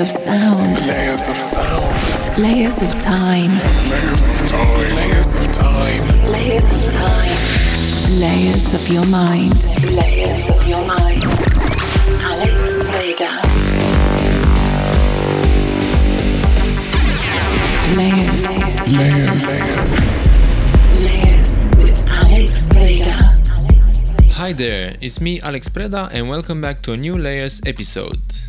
of sound. Layers of sound. Layers of time. Layers of time. Layers of time. Layers of time. Layers of your mind. Layers of your mind. Alex Preda. Layers. Layers. Layers with Alex Preda. Hi there, it's me Alex Preda and welcome back to a new Layers episode.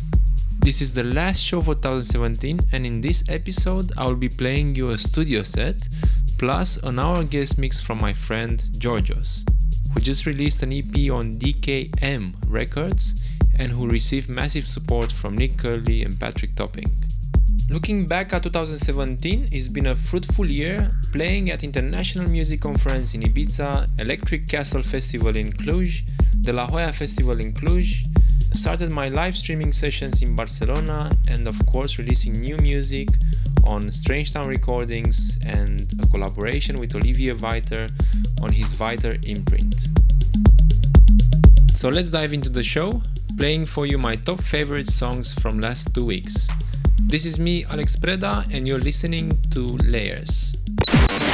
This is the last show for 2017 and in this episode I will be playing you a studio set plus an hour guest mix from my friend Georgios, who just released an EP on DKM Records and who received massive support from Nick Curly and Patrick Topping. Looking back at 2017, it's been a fruitful year, playing at International Music Conference in Ibiza, Electric Castle Festival in Cluj, the La Jolla Festival in Cluj, started my live streaming sessions in Barcelona, and of course releasing new music on Strange Town Recordings and a collaboration with Olivier Weiter on his Weiter imprint. So let's dive into the show, playing for you my top favorite songs from last two weeks. This is me, Alex Preda, and you're listening to Layers.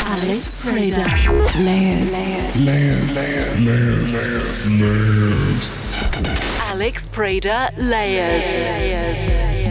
Alex Preda. Layers. Layers. Layers. Layers. Layers. Alex Preda Layers. Layers.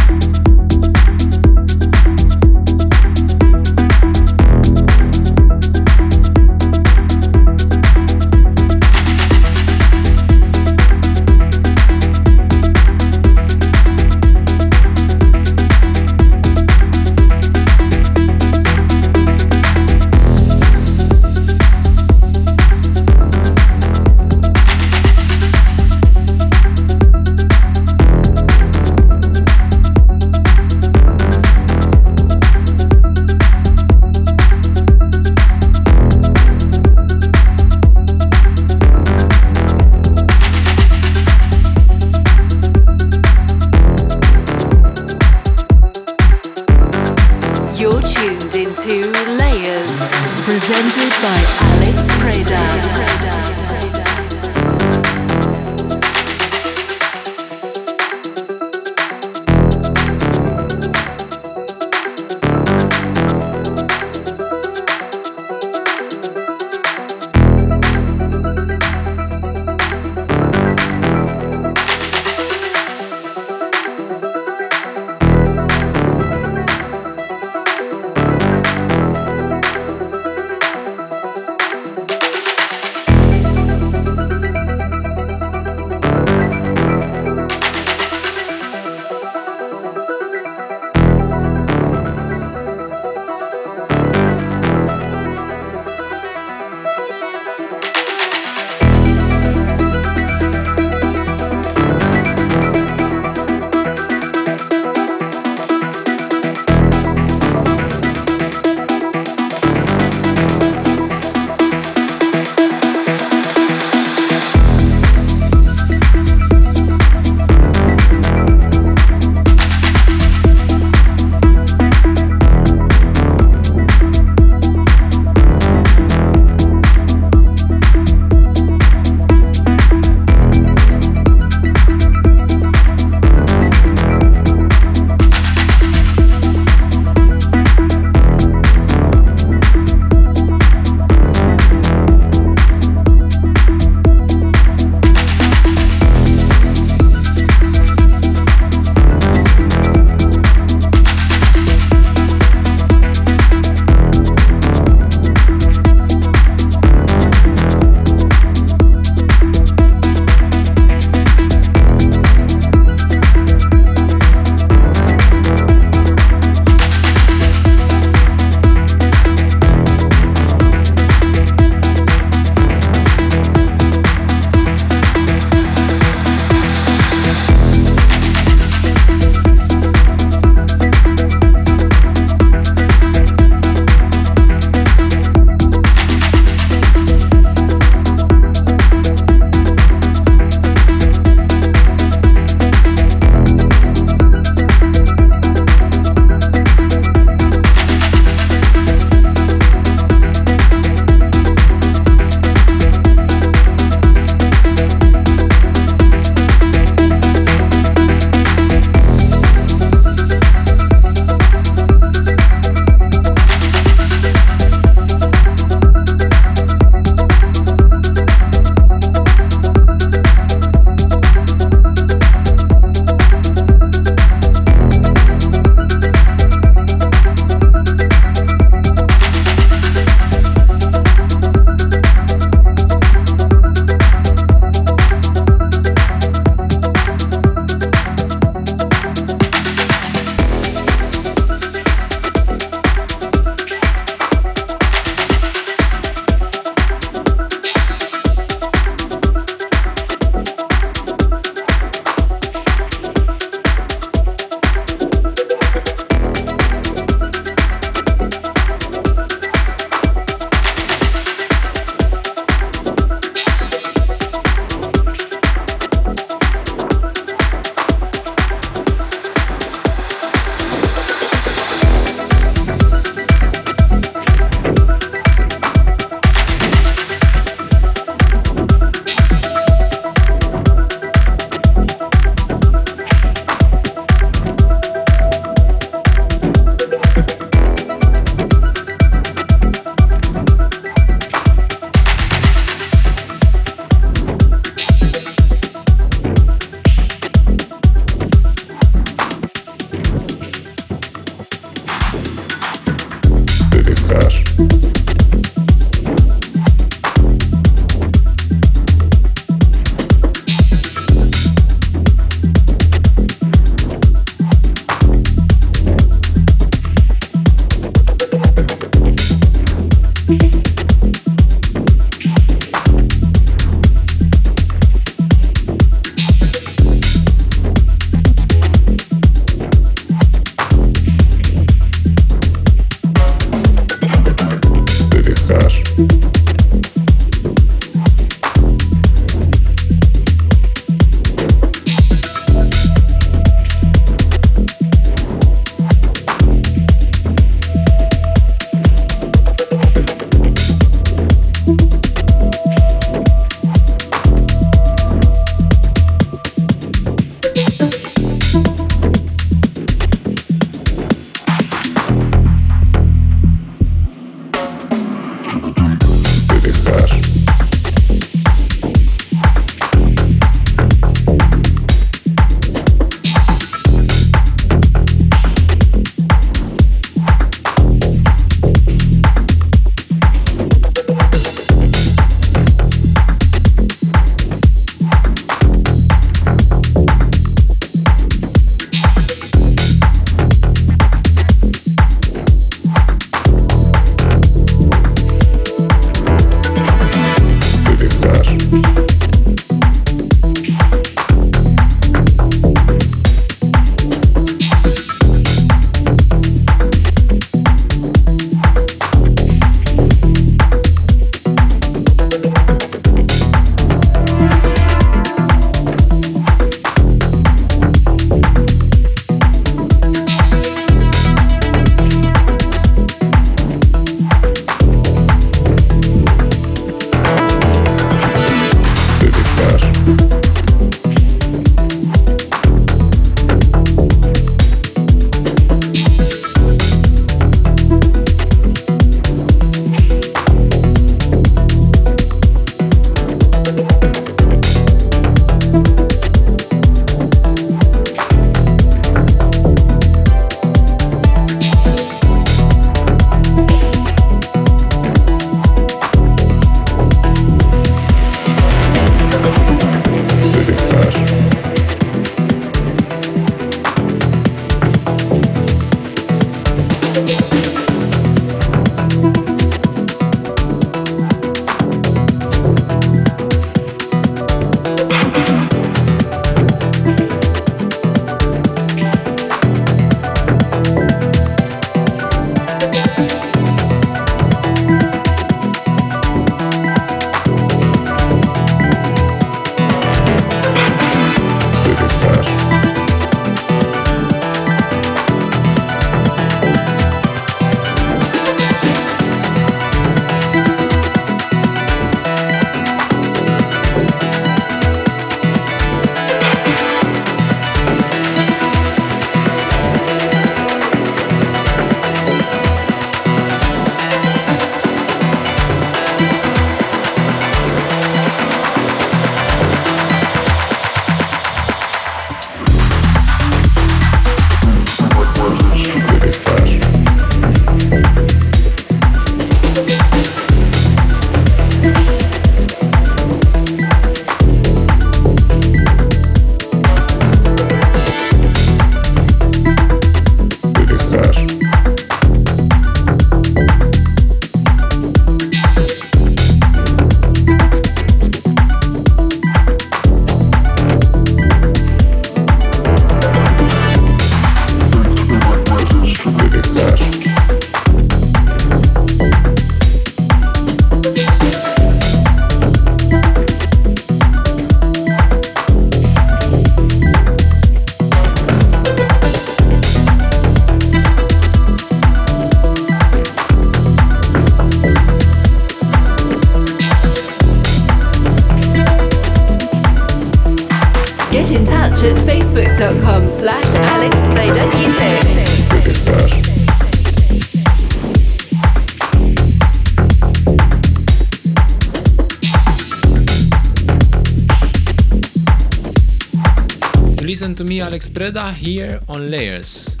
Alex Preda, here on Layers.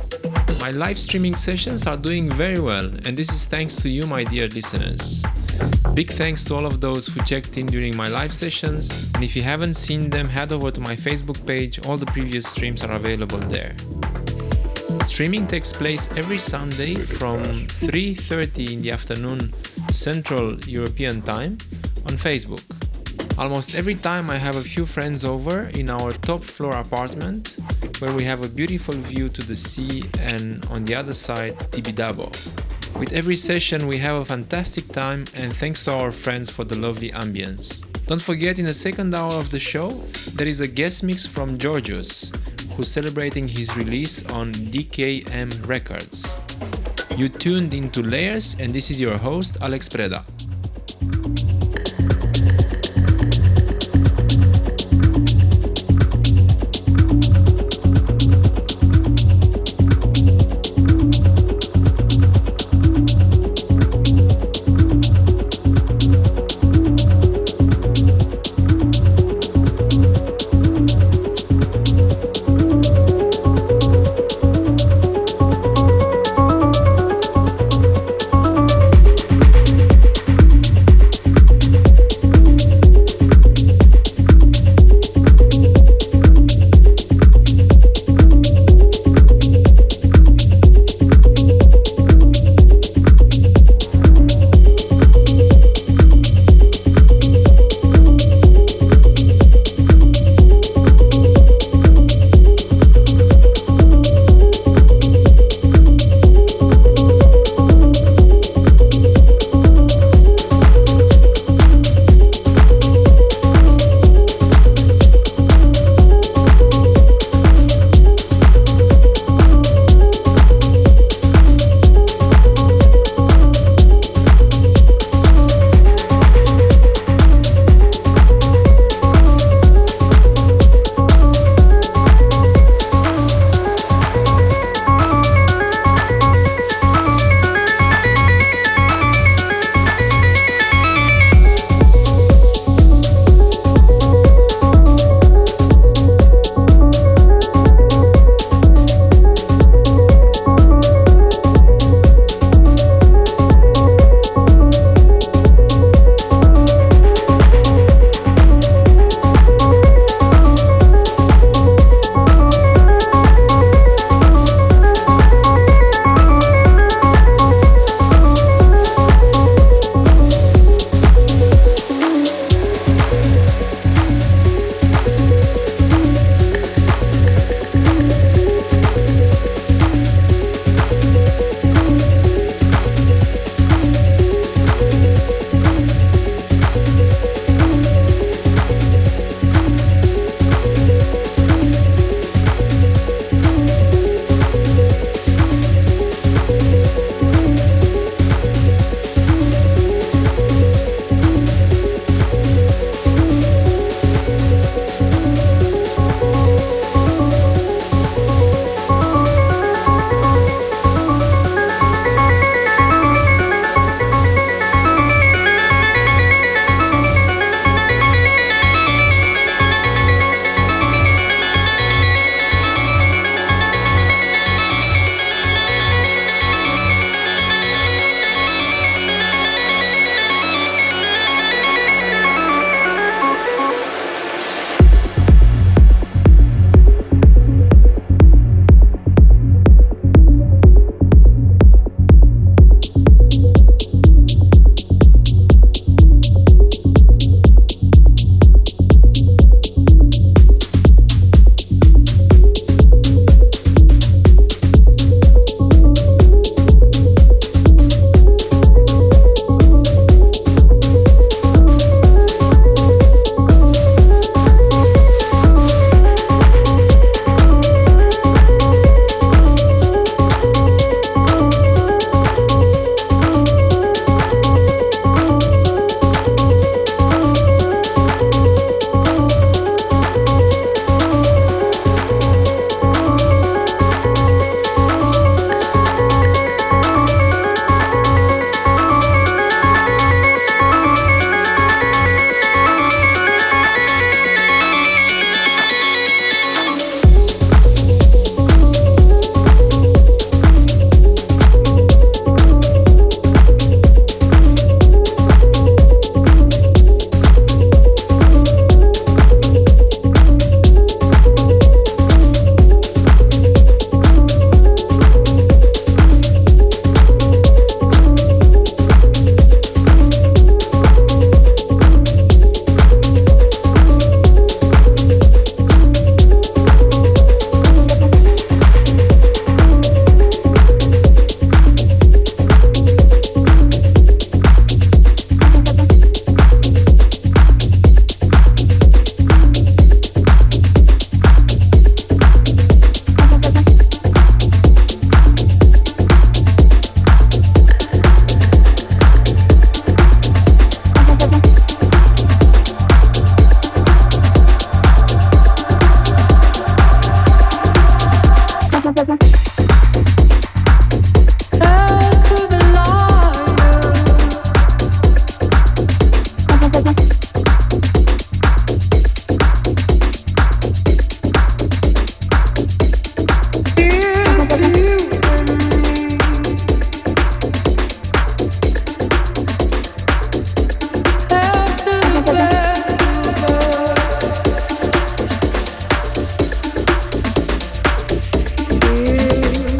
My live streaming sessions are doing very well, and this is thanks to you, my dear listeners. Big thanks to all of those who checked in during my live sessions, and if you haven't seen them, head over to my Facebook page, all the previous streams are available there. Streaming takes place every Sunday from 3:30 in the afternoon Central European Time on Facebook. Almost every time I have a few friends over in our top floor apartment where we have a beautiful view to the sea and on the other side Tibidabo. With every session we have a fantastic time and thanks to our friends for the lovely ambience. Don't forget in the second hour of the show there is a guest mix from Georgios who's celebrating his release on DKM Records. You tuned into Layers and this is your host Alex Preda.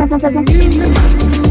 Give me the mic.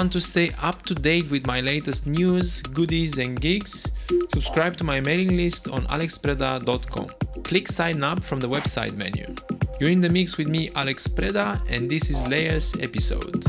Want to stay up to date with my latest news, goodies, and gigs, subscribe to my mailing list on alexpreda.com. Click sign up from the website menu. You're in the mix with me, Alex Preda, and this is Layers episode.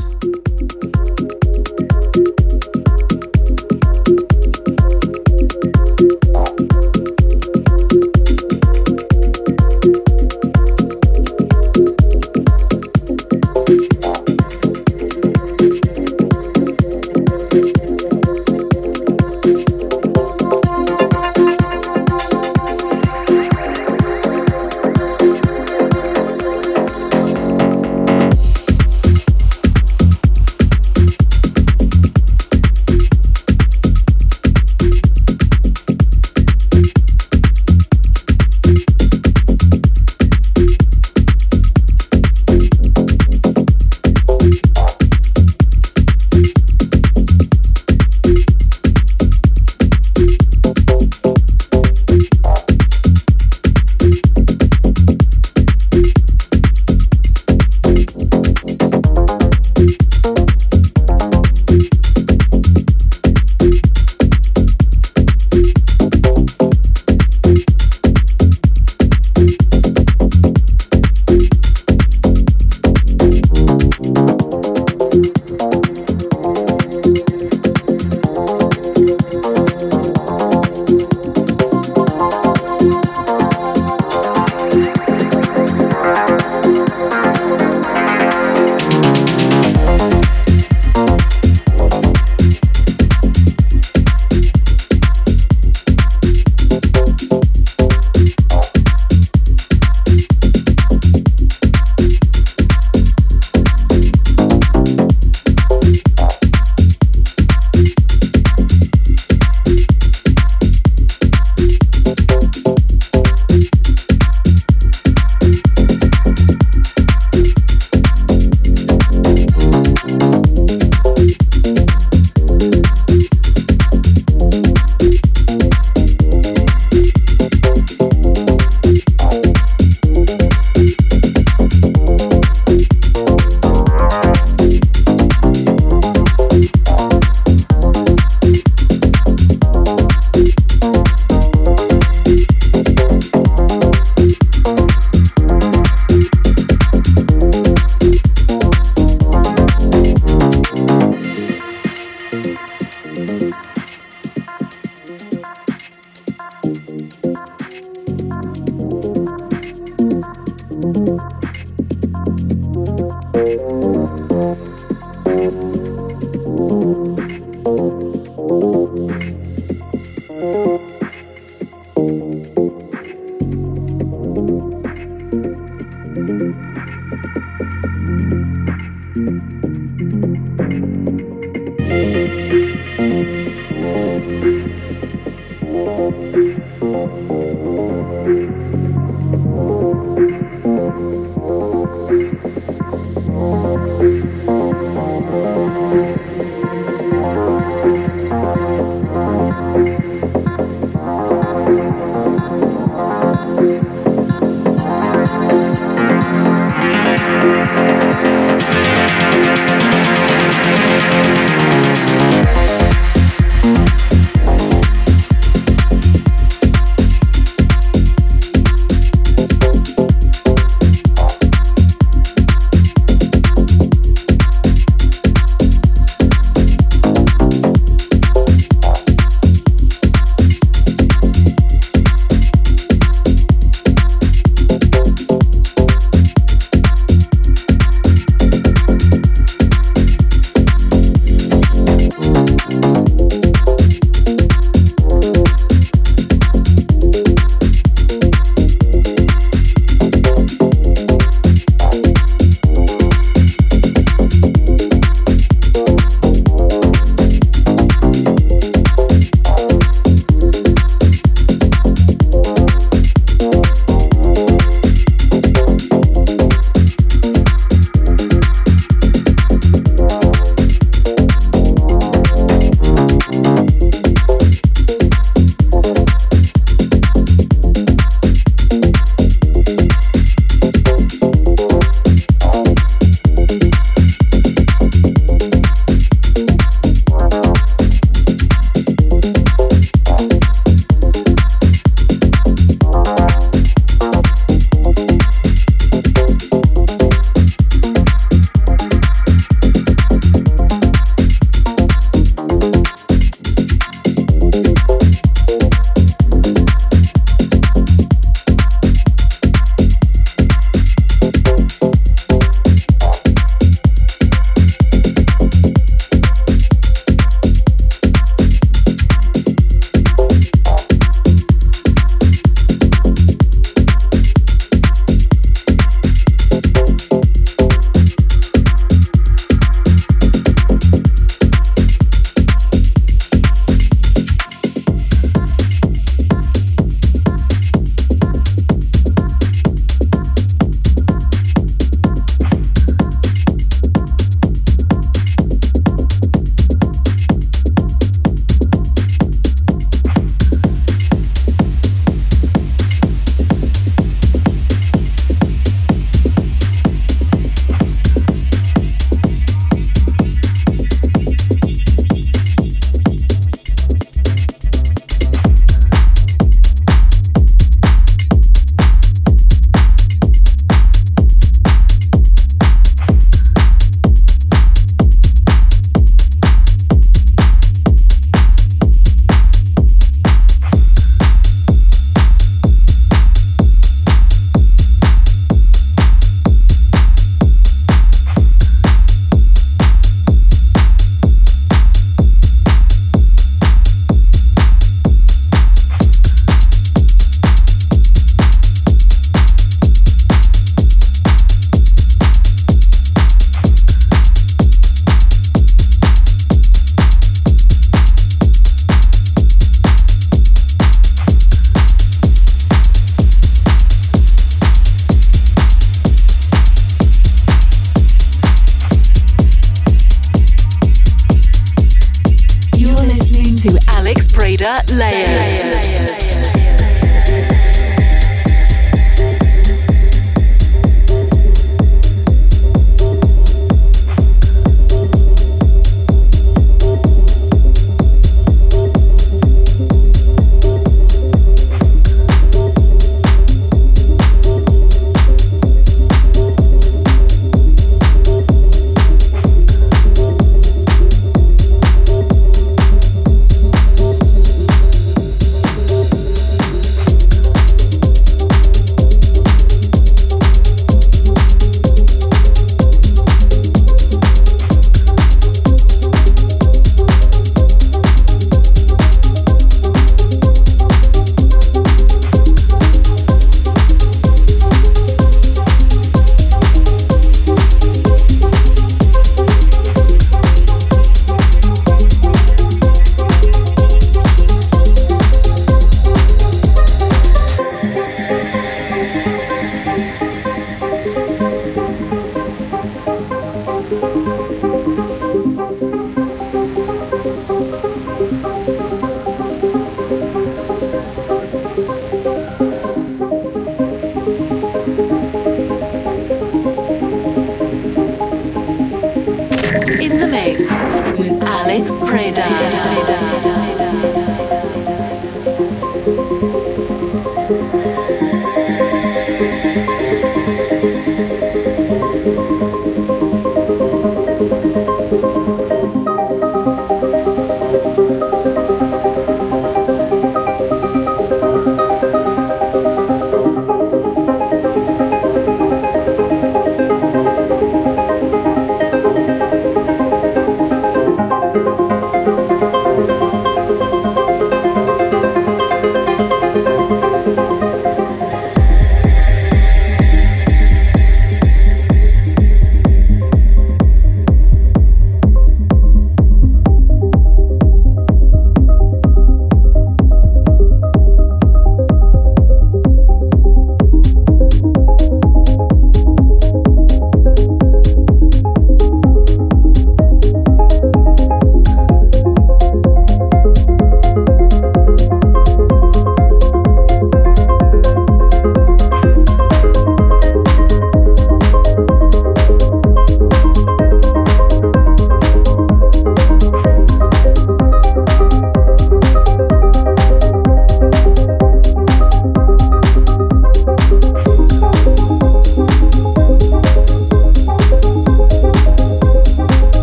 down.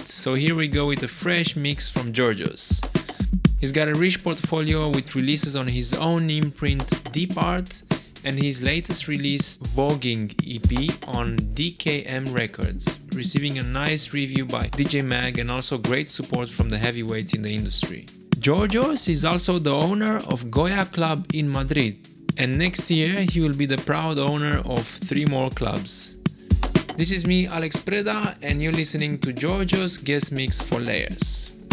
So here we go with a fresh mix from Georgios. He's got a rich portfolio with releases on his own imprint Deep Art and his latest release Voguing EP on DKM Records, receiving a nice review by DJ Mag and also great support from the heavyweights in the industry. Georgios is also the owner of Goya Club in Madrid, and next year he will be the proud owner of three more clubs. This is me, Alex Preda, and you're listening to Georgios Guest Mix for Layers.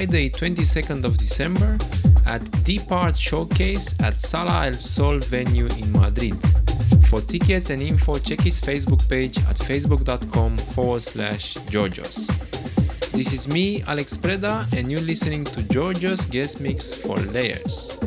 Friday 22nd of December at Deep Art Showcase at Sala El Sol venue in Madrid. For tickets and info, check his Facebook page at facebook.com forward slash Georgios. This is me, Alex Preda, and you're listening to Georgios guest mix for Layers.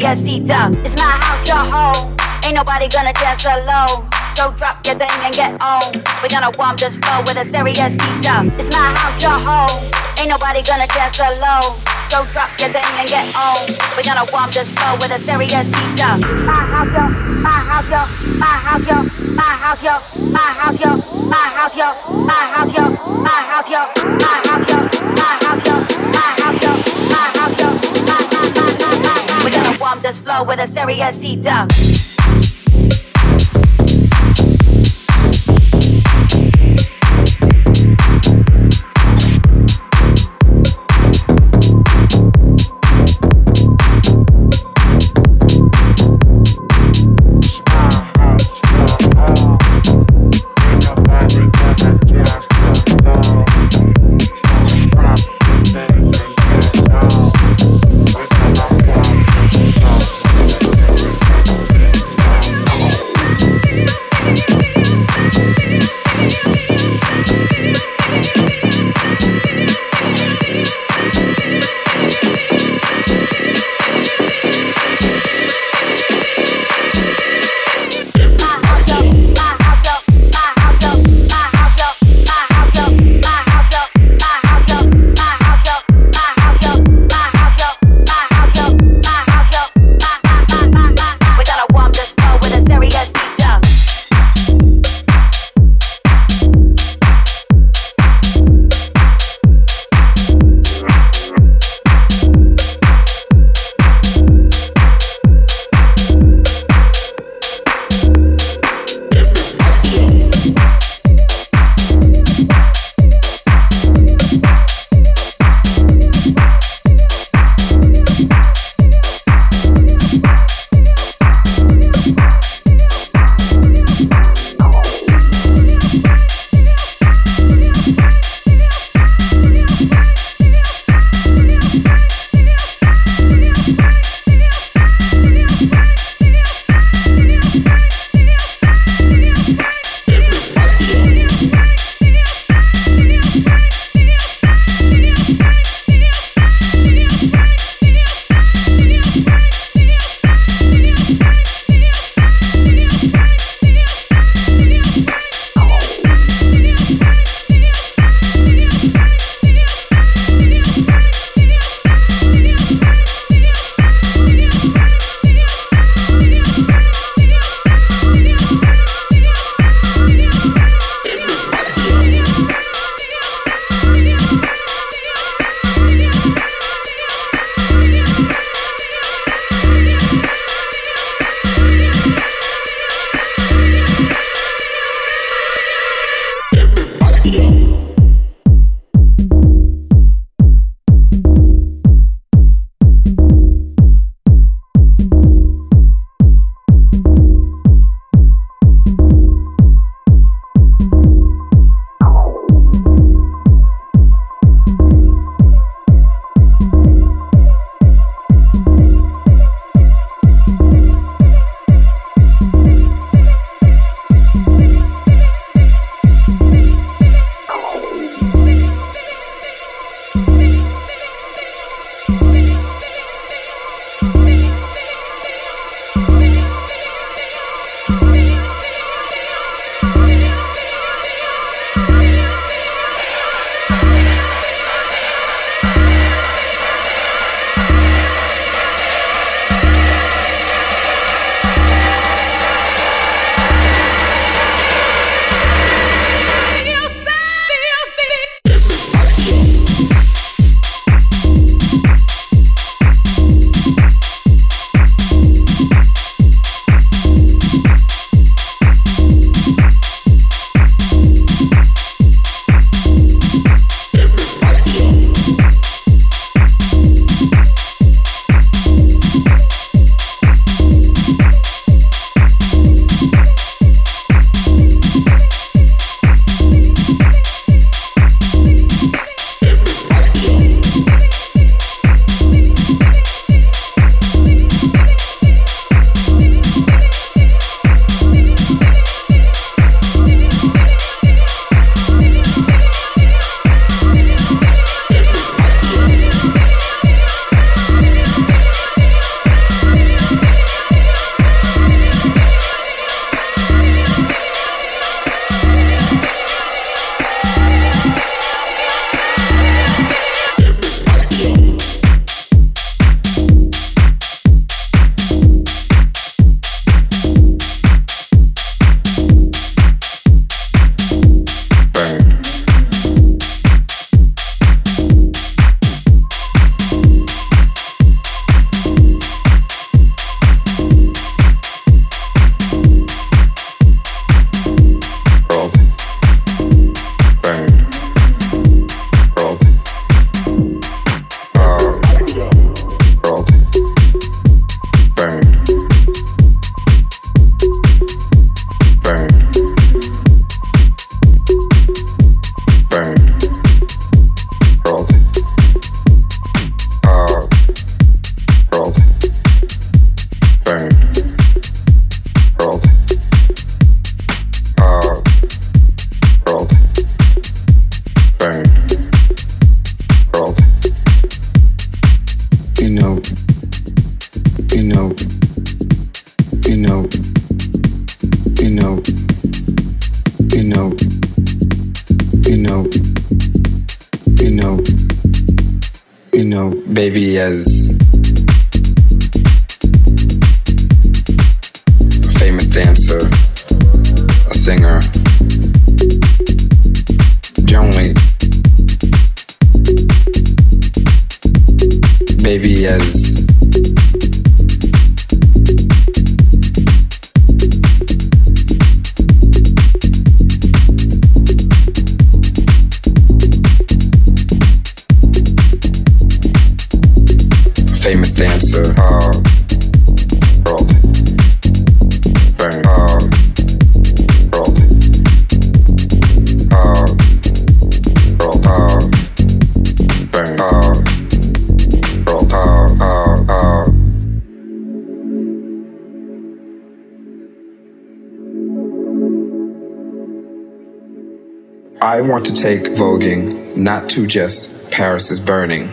glorious. It's my house, your home. Ain't nobody gonna dance alone. So drop your thing and get on. We're gonna warm this floor with a serious. It's my house, your home. Ain't nobody gonna dance alone. So drop your thing and get on. We're gonna warm this floor with a serious. with a serious seat eater. Not to just Paris is burning,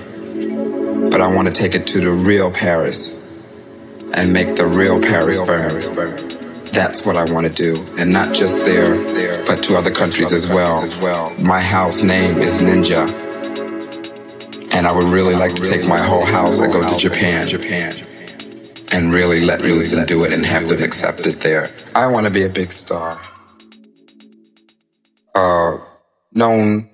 but I want to take it to the real Paris and make the real Paris burn. That's what I want to do, and not just there, but to other countries as well. My house name is Ninja, and I would really like to take my whole house and go to Japan, Japan, and really let loose and do it and have them accept it there. I want to be a big star. Uh, known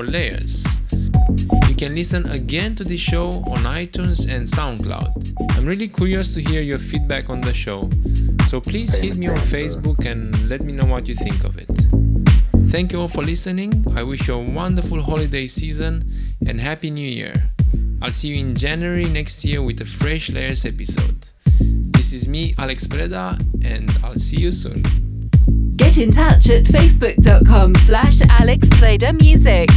for Layers. You can listen again to this show on iTunes and SoundCloud. I'm really curious to hear your feedback on the show, so please hit me on Facebook and let me know what you think of it. Thank you all for listening. I wish you a wonderful holiday season and Happy New Year. I'll see you in January next year with a fresh Layers episode. This is me, Alex Preda, and I'll see you soon. Get in touch at facebook.com slash Alex Music.